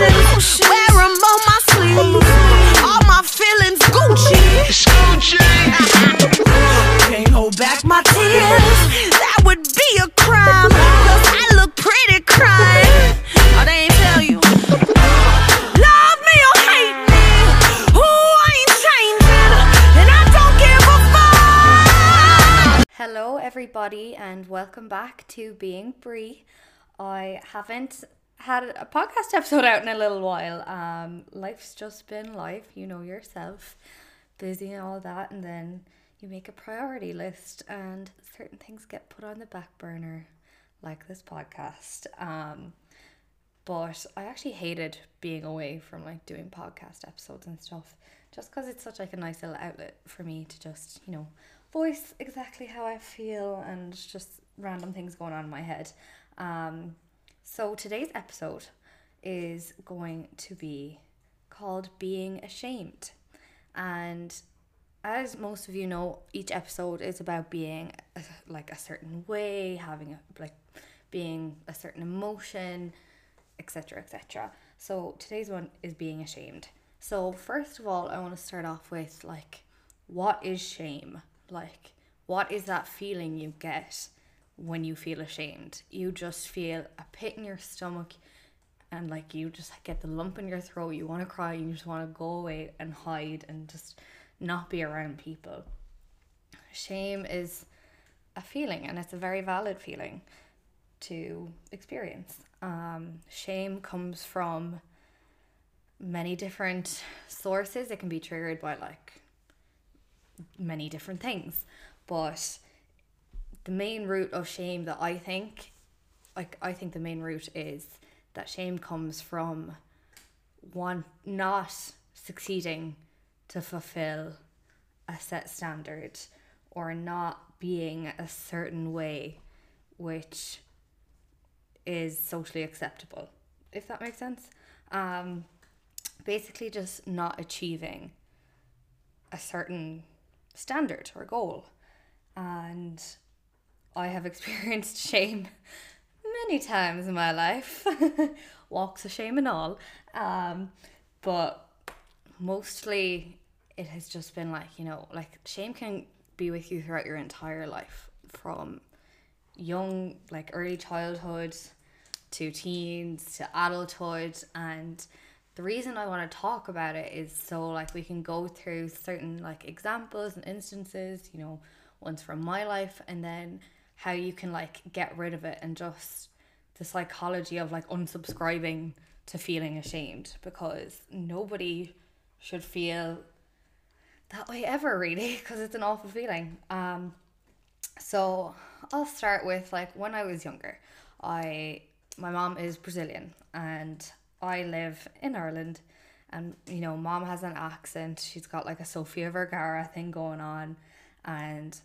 emotions. Wear 'em on my sleeve. All my feelings Gucci. Can't hold back my tears. That would be a crime. Cause I look pretty crying. Oh, they ain't tell you. Love me or hate me. Ooh, I ain't changing. And I don't give a fuck. Hello, everybody, and welcome back to Being Bree. I haven't had a podcast episode out in a little while. Um, life's just been life, you know yourself, busy and all that, and then you make a priority list, and certain things get put on the back burner, like this podcast. Um, but I actually hated being away from like doing podcast episodes and stuff just because it's such like a nice little outlet for me to just you know voice exactly how I feel and just random things going on in my head um so today's episode is going to be called being ashamed. And as most of you know each episode is about being a, like a certain way having a like being a certain emotion etc etc so today's one is being ashamed. So first of all i want to start off with like what is shame? Like what is that feeling you get when you feel ashamed you just feel a pit in your stomach and like you just get the lump in your throat you want to cry you just want to go away and hide and just not be around people shame is a feeling and it's a very valid feeling to experience. Um, shame comes from many different sources. It can be triggered by like many different things, but the main root of shame that I think, like I think the main root is that shame comes from one not succeeding to fulfill a set standard or not being a certain way, which is socially acceptable, if that makes sense. Um, basically, just not achieving a certain standard or goal. And I have experienced shame many times in my life, walks of shame and all. Um, but mostly it has just been like, you know, like shame can be with you throughout your entire life from young, like early childhood to teens to adulthood and the reason I want to talk about it is so like we can go through certain like examples and instances, you know, ones from my life and then how you can like get rid of it and just the psychology of like unsubscribing to feeling ashamed because nobody should feel that way ever really because it's an awful feeling. Um so I'll start with like when I was younger. I my mom is Brazilian and I live in Ireland and you know mom has an accent she's got like a Sofia Vergara thing going on and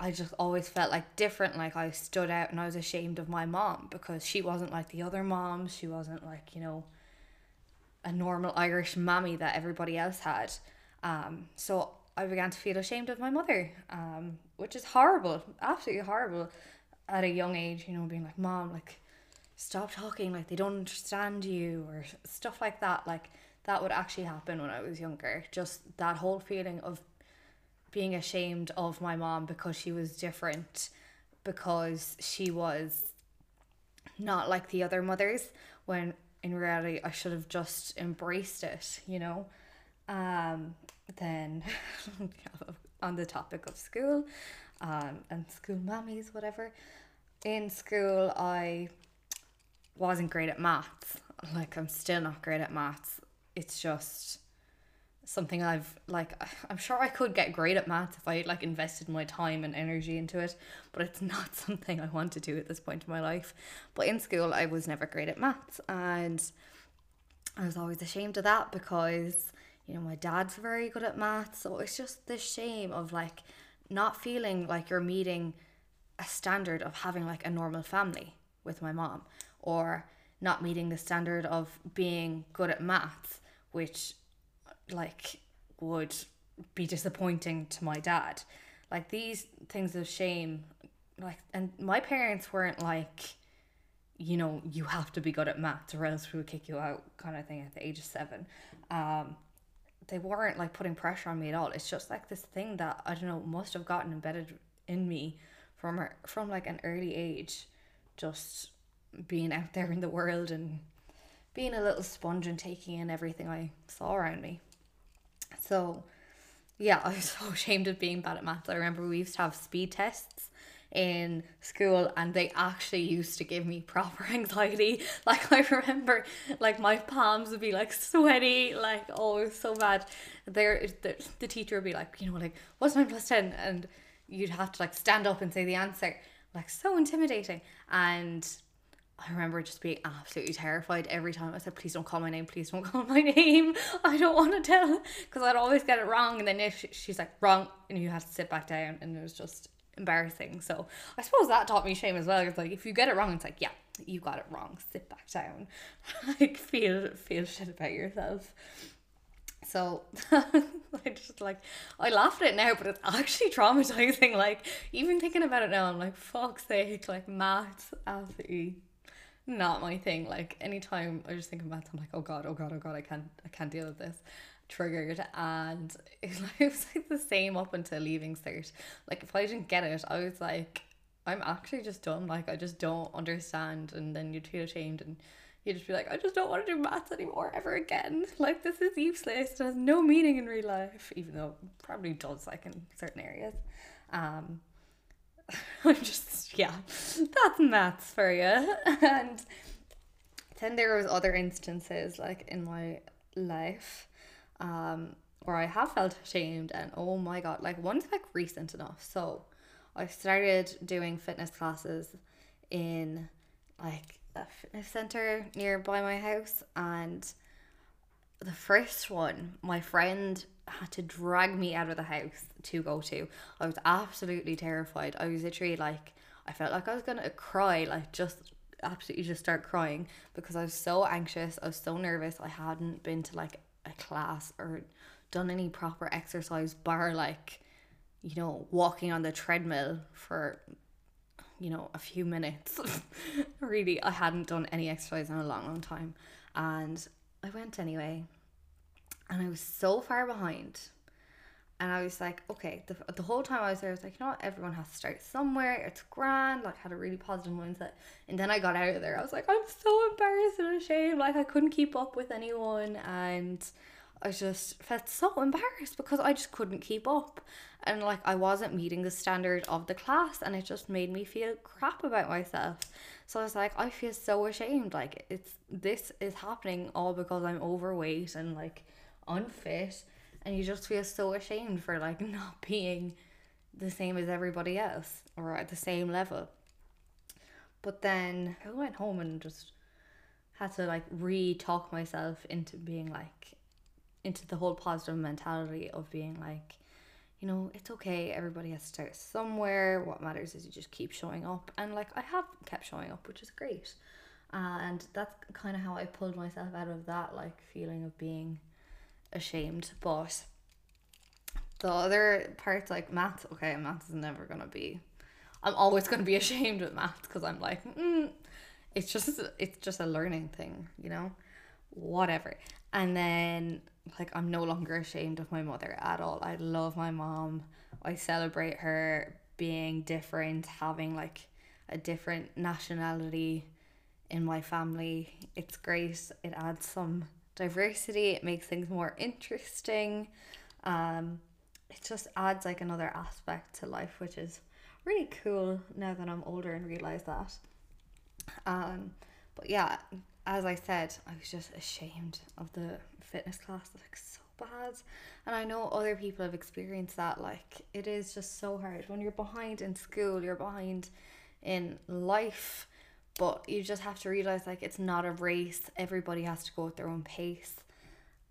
I just always felt like different like I stood out and I was ashamed of my mom because she wasn't like the other moms. She wasn't like you know a normal Irish mammy that everybody else had. Um so I began to feel ashamed of my mother um which is horrible absolutely horrible. At a young age you know being like mom like stop talking like they don't understand you or stuff like that. Like that would actually happen when i was younger. Just that whole feeling of being ashamed of my mom because she was different because she was not like the other mothers when in reality i should have just embraced it you know um then on the topic of school um and school mammies whatever in school i wasn't great at maths. Like I'm still not great at maths. It's just something I've like I'm sure I could get great at maths if I like invested my time and energy into it, but it's not something I want to do at this point in my life. But in school I was never great at maths and I was always ashamed of that because you know my dad's very good at maths, so it's just the shame of like not feeling like you're meeting a standard of having like a normal family with my mom or not meeting the standard of being good at maths, which like would be disappointing to my dad. Like these things of shame, like and my parents weren't like you know, you have to be good at maths or else we would kick you out kind of thing at the age of seven. Um, they weren't like putting pressure on me at all. It's just like this thing that I don't know must have gotten embedded in me from from like an early age, just being out there in the world and being a little sponge and taking in everything I saw around me. So, yeah, I was so ashamed of being bad at maths. I remember we used to have speed tests in school and they actually used to give me proper anxiety. Like I remember like my palms would be like sweaty, like oh it was so bad. There the, the teacher would be like, you know, like, what's nine plus ten? And you'd have to like stand up and say the answer. Like so intimidating. And I remember just being absolutely terrified every time I said, please don't call my name, please don't call my name. I don't want to tell because I'd always get it wrong. And then if she's like, wrong, and you have to sit back down, and it was just embarrassing. So I suppose that taught me shame as well. It's like if you get it wrong, it's like, yeah, you got it wrong. Sit back down. like feel feel shit about yourself. So I just like I laugh at it now, but it's actually traumatizing. Like even thinking about it now, I'm like, fuck's sake, like maths absolutely not my thing. Like anytime I just think about maths, I'm like, oh god, oh god, oh god, I can't I can't deal with this triggered and it was like the same up until leaving cert. Like if I didn't get it, I was like, I'm actually just done. Like I just don't understand and then you'd feel ashamed and you'd just be like, I just don't want to do maths anymore ever again. Like this is useless. It has no meaning in real life, even though it probably does like in certain areas. Um I'm just yeah, that's maths for you. And then there was other instances like in my life um, where I have felt ashamed and oh my god, like one's like recent enough. So I started doing fitness classes in like a fitness center nearby my house and the first one my friend had to drag me out of the house to go to. I was absolutely terrified. I was literally like I felt like I was gonna cry, like just absolutely just start crying because I was so anxious, I was so nervous. I hadn't been to like a class or done any proper exercise bar like you know walking on the treadmill for you know a few minutes really i hadn't done any exercise in a long long time and i went anyway and i was so far behind and I was like, okay, the, the whole time I was there, I was like, you know what, everyone has to start somewhere. It's grand. Like, had a really positive mindset. And then I got out of there. I was like, I'm so embarrassed and ashamed. Like, I couldn't keep up with anyone. And I just felt so embarrassed because I just couldn't keep up. And like, I wasn't meeting the standard of the class. And it just made me feel crap about myself. So I was like, I feel so ashamed. Like, it's this is happening all because I'm overweight and like unfit and you just feel so ashamed for like not being the same as everybody else or at the same level. But then I went home and just had to like re-talk myself into being like into the whole positive mentality of being like you know it's okay everybody has to start somewhere. What matters is you just keep showing up. And like i have kept showing up which is great. And that's kind of how i pulled myself out of that like feeling of being ashamed. But the other parts, like math, okay, maths is never gonna be. I'm always gonna be ashamed with math because I'm like, mm, it's just it's just a learning thing, you know, whatever. And then like I'm no longer ashamed of my mother at all. I love my mom. I celebrate her being different, having like a different nationality in my family. It's great. It adds some diversity, it makes things more interesting. Um, it just adds like another aspect to life, which is really cool now that I'm older and realize that. Um, but yeah, as I said, I was just ashamed of the fitness class, like so bad. And I know other people have experienced that. Like it is just so hard when you're behind in school, you're behind in life but you just have to realize like it's not a race. Everybody has to go at their own pace.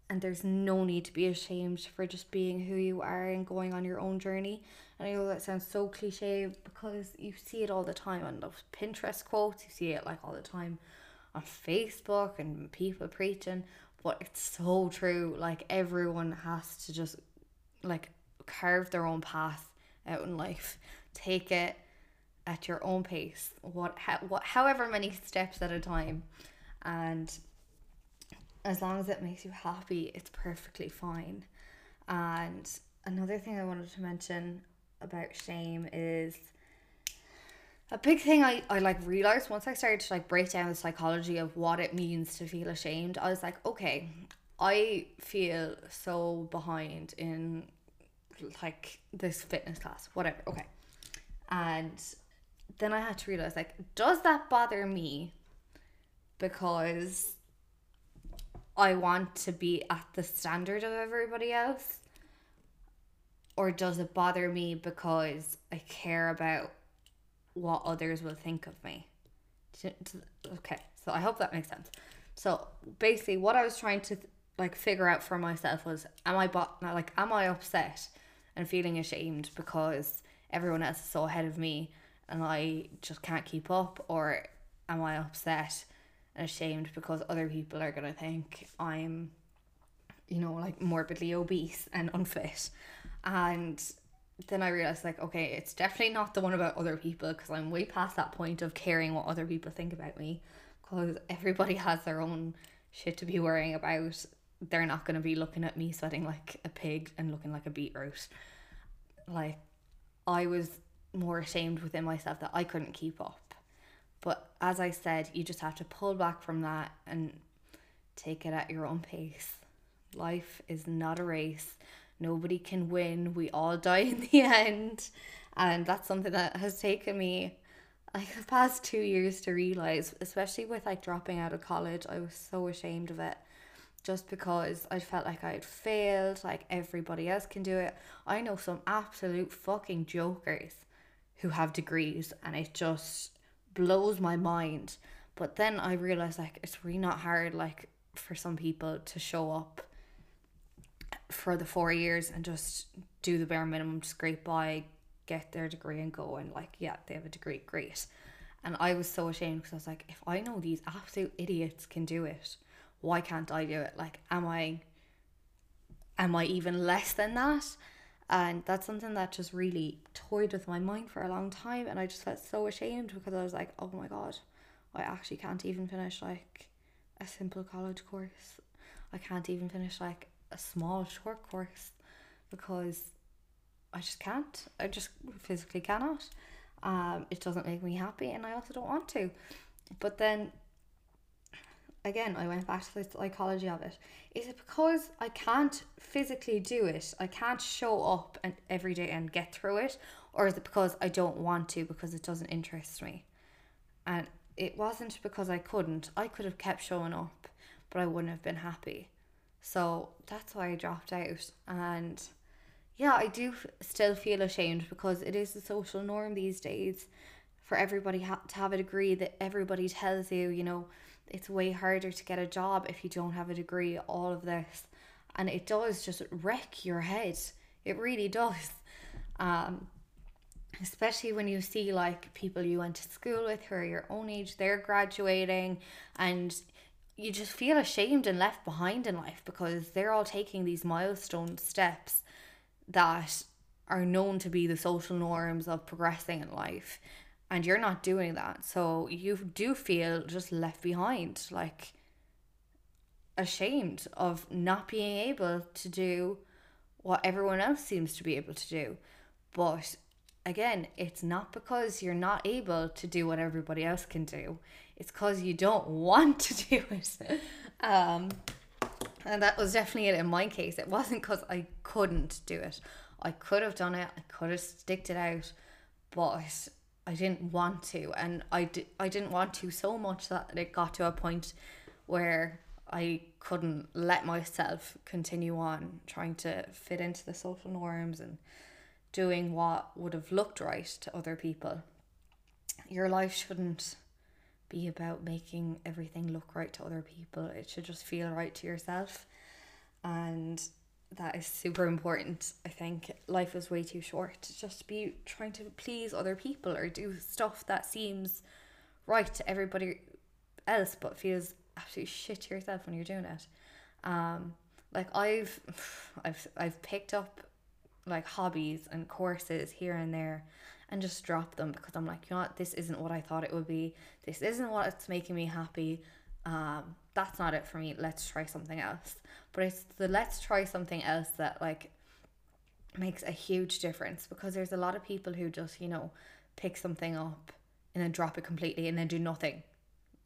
And there's no need to be ashamed for just being who you are and going on your own journey. And i know that sounds so cliche because you see it all the time on those pinterest quotes. You see it like all the time on facebook and people preaching. But it's so true. Like everyone has to just like carve their own path out in life. Take it at your own pace, what, how, what, however many steps at a time, and as long as it makes you happy, it's perfectly fine. And another thing I wanted to mention about shame is a big thing I, I like realized once I started to like break down the psychology of what it means to feel ashamed, I was like, okay, I feel so behind in like this fitness class, whatever, okay. And then I had to realize like, does that bother me? Because I want to be at the standard of everybody else? Or does it bother me because I care about what others will think of me? Okay, so I hope that makes sense. So basically, what I was trying to like figure out for myself was, am I bot like am I upset and feeling ashamed because everyone else is so ahead of me and I just can't keep up, or am I upset and ashamed because other people are gonna think I'm, you know, like morbidly obese and unfit, and then I realized like okay, it's definitely not the one about other people because I'm way past that point of caring what other people think about me, because everybody has their own shit to be worrying about. They're not gonna be looking at me sweating like a pig and looking like a beetroot. Like, I was more ashamed within myself that I couldn't keep up but as I said, you just have to pull back from that and take it at your own pace. Life is not a race. Nobody can win. We all die in the end. And that's something that has taken me like the past two years to realize, especially with like dropping out of college. I was so ashamed of it just because I felt like I had failed, like everybody else can do it. I know some absolute fucking jokers who have degrees, and it just blows my mind. But then I realized like it's really not hard like for some people to show up for the four years and just do the bare minimum, scrape by, get their degree and go and like yeah they have a degree, great. And I was so ashamed because I was like, if I know these absolute idiots can do it, why can't I do it? Like, am I am I even less than that? And that's something that just really toyed with my mind for a long time. And I just felt so ashamed because I was like, oh my God, I actually can't even finish like a simple college course. I can't even finish like a small short course because I just can't. I just physically cannot. Um, it doesn't make me happy, and I also don't want to. But then again, I went back to the psychology of it. Is it because I can't physically do it? I can't show up and every day and get through it, or is it because I don't want to because it doesn't interest me? And it wasn't because I couldn't. I could have kept showing up, but I wouldn't have been happy. So that's why I dropped out. And yeah, I do still feel ashamed because it is the social norm these days for everybody ha- to have a degree that everybody tells you, you know, it's way harder to get a job if you don't have a degree, all of this. And it does just wreck your head. It really does. Um, especially when you see like people you went to school with who are your own age, they're graduating, and you just feel ashamed and left behind in life because they're all taking these milestone steps that are known to be the social norms of progressing in life and you're not doing that. So you do feel just left behind, like ashamed of not being able to do what everyone else seems to be able to do. But again, it's not because you're not able to do what everybody else can do. It's because you don't want to do it. um, and that was definitely it in my case. It wasn't because I couldn't do it. I could have done it. I could have sticked it out, but I didn't want to, and I, di- I didn't want to so much that it got to a point where I couldn't let myself continue on trying to fit into the social norms and doing what would have looked right to other people. Your life shouldn't be about making everything look right to other people. It should just feel right to yourself. And that is super important. I think life is way too short to just be trying to please other people or do stuff that seems right to everybody else but feels absolutely shit to yourself when you're doing it. Um, like I've I've I've picked up like hobbies and courses here and there and just drop them because I'm like, you know what, this isn't what I thought it would be. This isn't what's making me happy. Um, that's not it for me. Let's try something else. But it's the let's try something else that like makes a huge difference because there's a lot of people who just, you know, pick something up and then drop it completely and then do nothing.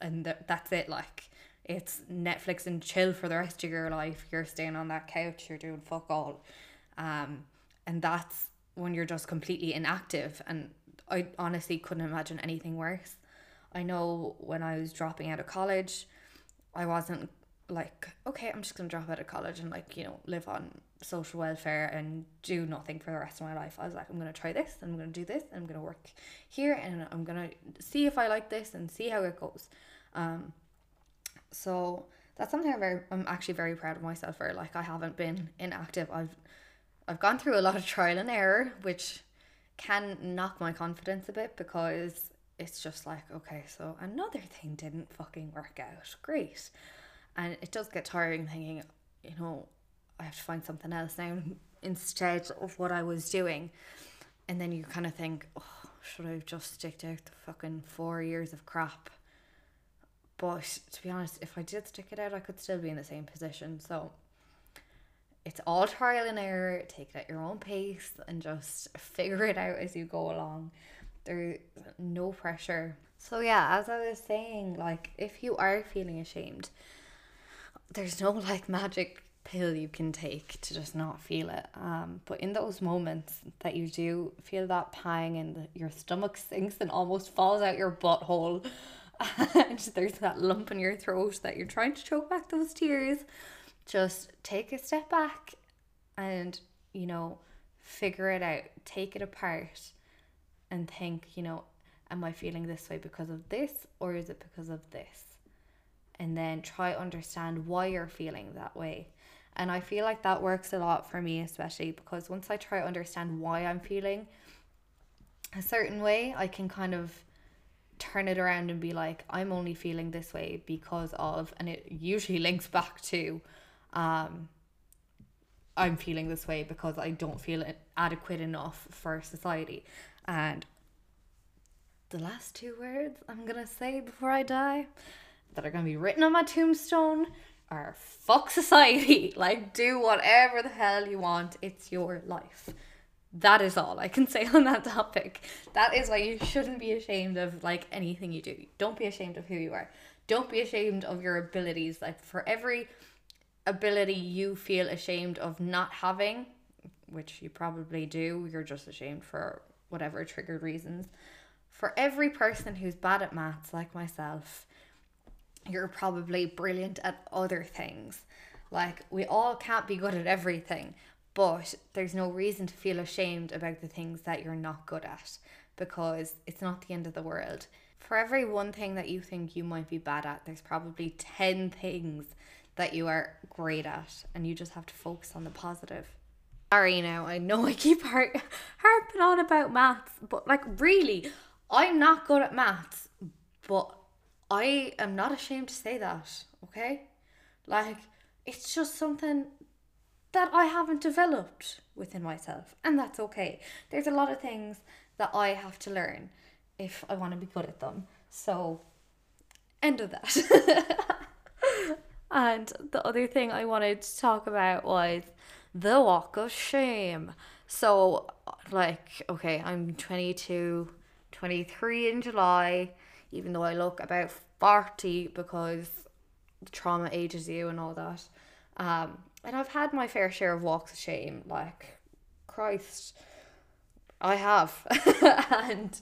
And th- that's it. Like, it's Netflix and chill for the rest of your life. You're staying on that couch, you're doing fuck all. Um, and that's when you're just completely inactive. And I honestly couldn't imagine anything worse. I know when I was dropping out of college, I wasn't like, okay, I'm just gonna drop out of college and like, you know, live on social welfare and do nothing for the rest of my life. I was like, I'm gonna try this, I'm gonna do this, I'm gonna work here and I'm gonna see if I like this and see how it goes. Um so that's something I'm very I'm actually very proud of myself for. Like I haven't been inactive. I've I've gone through a lot of trial and error, which can knock my confidence a bit because it's just like, okay, so another thing didn't fucking work out. Great. And it does get tiring thinking, you know, I have to find something else now instead of what I was doing. And then you kind of think, oh, should I have just sticked out the fucking four years of crap? But to be honest, if I did stick it out, I could still be in the same position. So it's all trial and error. Take it at your own pace and just figure it out as you go along. There's no pressure. So yeah, as I was saying, like if you are feeling ashamed, there's no like magic pill you can take to just not feel it. Um, but in those moments that you do feel that pang and your stomach sinks and almost falls out your butthole, and there's that lump in your throat that you're trying to choke back those tears, just take a step back and you know figure it out, take it apart, and think, you know, am I feeling this way because of this or is it because of this? And then try to understand why you're feeling that way. And I feel like that works a lot for me, especially because once I try to understand why I'm feeling a certain way, I can kind of turn it around and be like, I'm only feeling this way because of, and it usually links back to, um, I'm feeling this way because I don't feel adequate enough for society. And the last two words I'm gonna say before I die that are gonna be written on my tombstone are fuck society. Like, do whatever the hell you want, it's your life. That is all I can say on that topic. That is why you shouldn't be ashamed of like anything you do. Don't be ashamed of who you are. Don't be ashamed of your abilities. Like, for every ability you feel ashamed of not having, which you probably do, you're just ashamed for whatever triggered reasons. For every person who's bad at maths, like myself, you're probably brilliant at other things. Like, we all can't be good at everything, but there's no reason to feel ashamed about the things that you're not good at because it's not the end of the world. For every one thing that you think you might be bad at, there's probably 10 things that you are great at, and you just have to focus on the positive. Sorry now, I know I keep har- harping on about maths, but like, really, I'm not good at maths, but I am not ashamed to say that, okay? Like, it's just something that I haven't developed within myself, and that's okay. There's a lot of things that I have to learn if I want to be good at them. So, end of that. and the other thing I wanted to talk about was the walk of shame. So, like, okay, I'm 22, 23 in July, even though I look about 40 because trauma ages you and all that. Um, and I've had my fair share of walks of shame, like, Christ, I have. and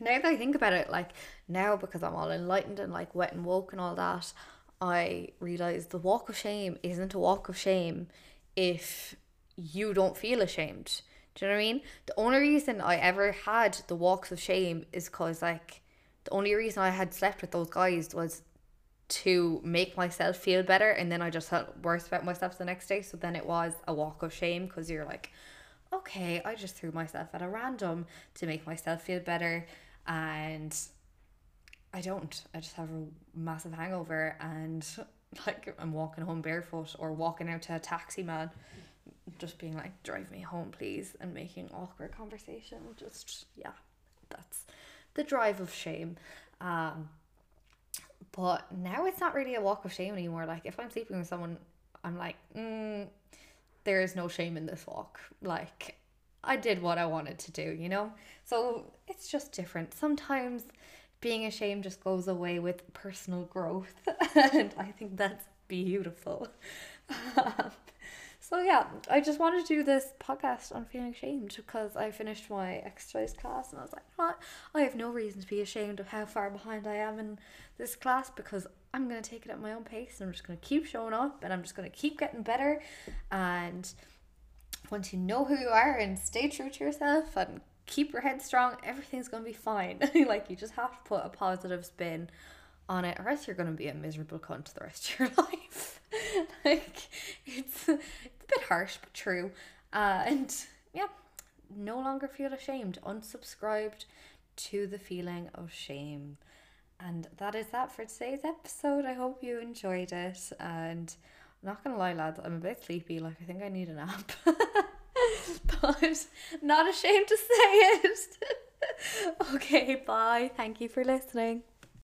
now that I think about it, like, now because I'm all enlightened and like wet and woke and all that, I realize the walk of shame isn't a walk of shame if you don't feel ashamed. Do you know what I mean? The only reason I ever had the walks of shame is because, like, the only reason I had slept with those guys was to make myself feel better, and then I just felt worse about myself the next day. So then it was a walk of shame because you're like, okay, I just threw myself at a random to make myself feel better, and I don't. I just have a massive hangover and like I'm walking home barefoot or walking out to a taxi man just being like, drive me home, please, and making awkward conversation. Just, yeah, that's the drive of shame. Um, but now it's not really a walk of shame anymore. Like, if I'm sleeping with someone, I'm like, mm, there is no shame in this walk. Like, I did what I wanted to do, you know? So it's just different. Sometimes being ashamed just goes away with personal growth, and I think that's beautiful. so yeah, I just wanted to do this podcast on feeling ashamed because I finished my exercise class and I was like, what? I have no reason to be ashamed of how far behind I am in this class because I'm gonna take it at my own pace and I'm just gonna keep showing up and I'm just gonna keep getting better and once you know who you are and stay true to yourself and keep your head strong, everything's gonna be fine. like you just have to put a positive spin on it, or else you're gonna be a miserable cunt the rest of your life. like it's, a bit harsh but true. Uh, and yeah, no longer feel ashamed. Unsubscribed to the feeling of shame. And that is that for today's episode. I hope you enjoyed it. And I'm not gonna lie, lads, I'm a bit sleepy. Like I think I need a nap. but not ashamed to say it. okay, bye. Thank you for listening.